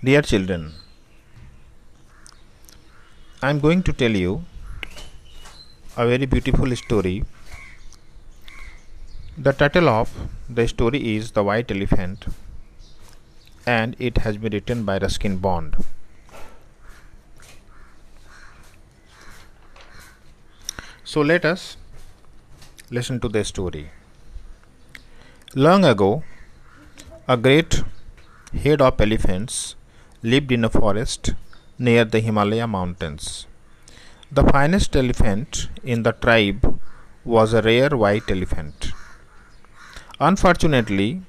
Dear children, I am going to tell you a very beautiful story. The title of the story is The White Elephant and it has been written by Ruskin Bond. So let us listen to the story. Long ago, a great herd of elephants lived in a forest near the Himalaya mountains. The finest elephant in the tribe was a rare white elephant. Unfortunately,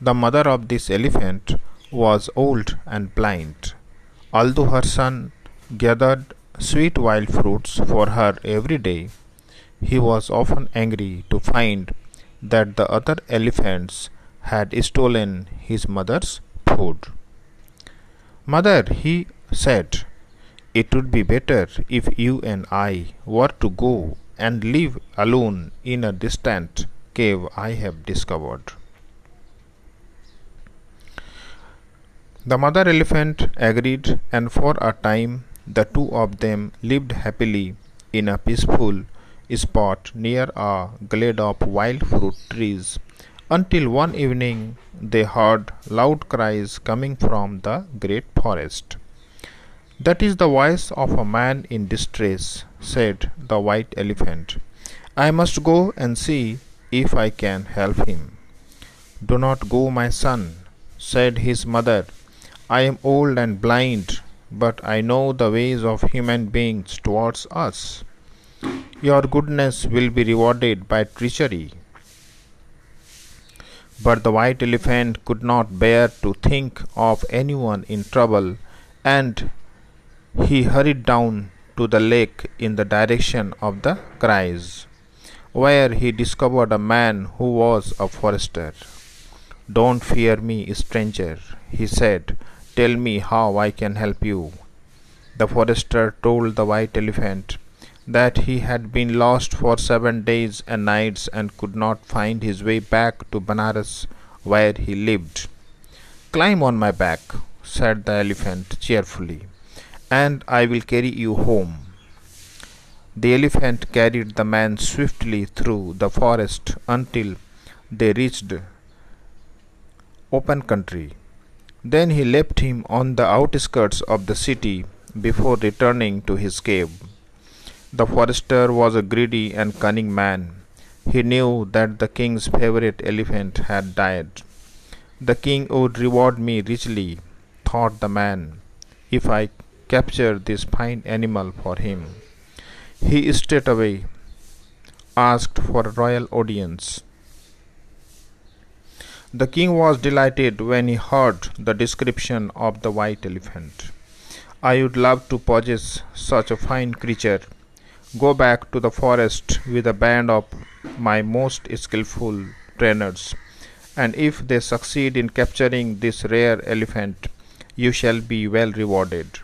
the mother of this elephant was old and blind. Although her son gathered sweet wild fruits for her every day, he was often angry to find that the other elephants had stolen his mother's food. Mother, he said, it would be better if you and I were to go and live alone in a distant cave I have discovered. The mother elephant agreed, and for a time the two of them lived happily in a peaceful spot near a glade of wild fruit trees until one evening they heard loud cries coming from the great forest. That is the voice of a man in distress, said the white elephant. I must go and see if I can help him. Do not go, my son, said his mother. I am old and blind, but I know the ways of human beings towards us. Your goodness will be rewarded by treachery. But the white elephant could not bear to think of anyone in trouble, and he hurried down to the lake in the direction of the cries, where he discovered a man who was a forester. Don't fear me, stranger, he said. Tell me how I can help you. The forester told the white elephant that he had been lost for seven days and nights and could not find his way back to Benares where he lived. Climb on my back, said the elephant cheerfully, and I will carry you home. The elephant carried the man swiftly through the forest until they reached open country. Then he left him on the outskirts of the city before returning to his cave. The forester was a greedy and cunning man. He knew that the king's favorite elephant had died. The king would reward me richly, thought the man, if I capture this fine animal for him. He straightway asked for a royal audience. The king was delighted when he heard the description of the white elephant. I would love to possess such a fine creature go back to the forest with a band of my most skilful trainers, and if they succeed in capturing this rare elephant, you shall be well rewarded.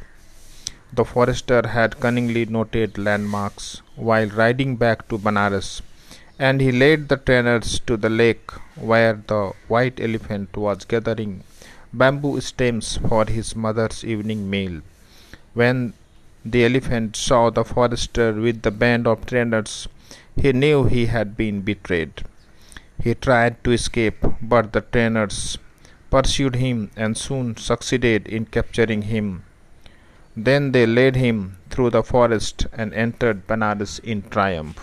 The forester had cunningly noted landmarks while riding back to Benares, and he led the trainers to the lake where the white elephant was gathering bamboo stems for his mother's evening meal. When the elephant saw the forester with the band of trainers. He knew he had been betrayed. He tried to escape, but the trainers pursued him and soon succeeded in capturing him. Then they led him through the forest and entered Benares in triumph.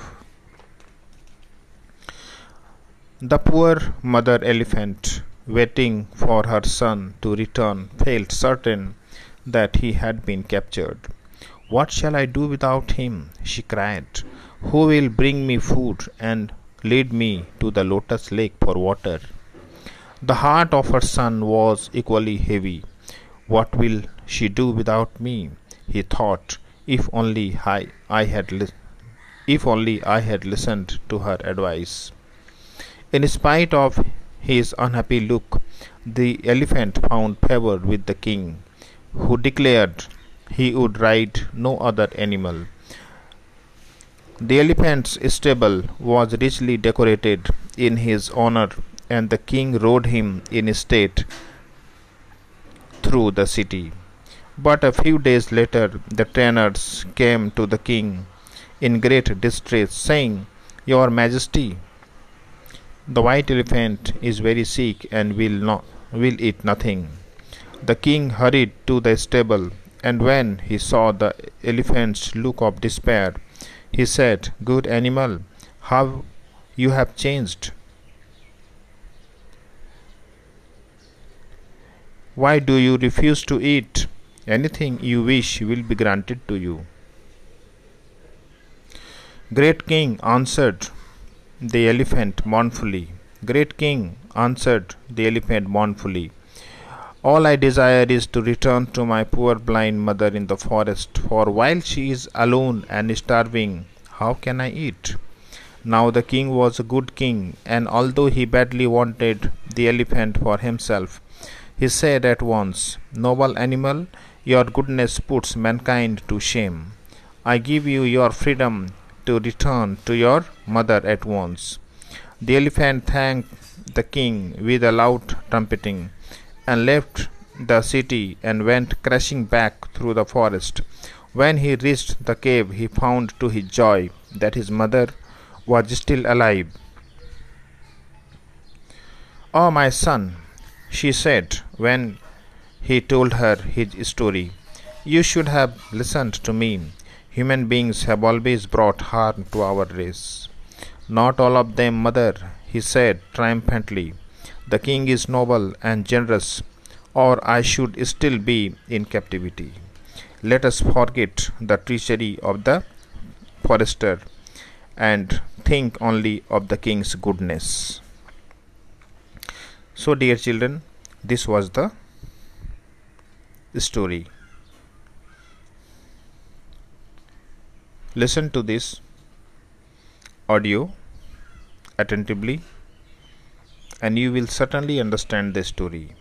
The poor mother elephant, waiting for her son to return, felt certain that he had been captured. What shall I do without him? she cried. Who will bring me food and lead me to the lotus lake for water? The heart of her son was equally heavy. What will she do without me? he thought. If only I, I had li- if only I had listened to her advice. In spite of his unhappy look, the elephant found favor with the king, who declared he would ride no other animal. The elephant's stable was richly decorated in his honor, and the king rode him in state through the city. But a few days later, the trainers came to the king in great distress, saying, Your Majesty, the white elephant is very sick and will not will eat nothing. The king hurried to the stable, and when he saw the elephant's look of despair, he said, Good animal, how you have changed. Why do you refuse to eat? Anything you wish will be granted to you. Great king answered the elephant mournfully. Great king, answered the elephant mournfully, all I desire is to return to my poor blind mother in the forest, for while she is alone and starving, how can I eat? Now the king was a good king, and although he badly wanted the elephant for himself, he said at once, Noble animal, your goodness puts mankind to shame. I give you your freedom to return to your mother at once. The elephant thanked the king with a loud trumpeting and left the city and went crashing back through the forest. When he reached the cave, he found to his joy that his mother was still alive. Oh, my son, she said when he told her his story, you should have listened to me. Human beings have always brought harm to our race. Not all of them, mother, he said triumphantly. The king is noble and generous, or I should still be in captivity. Let us forget the treachery of the forester and think only of the king's goodness. So, dear children, this was the story. Listen to this audio attentively and you will certainly understand the story.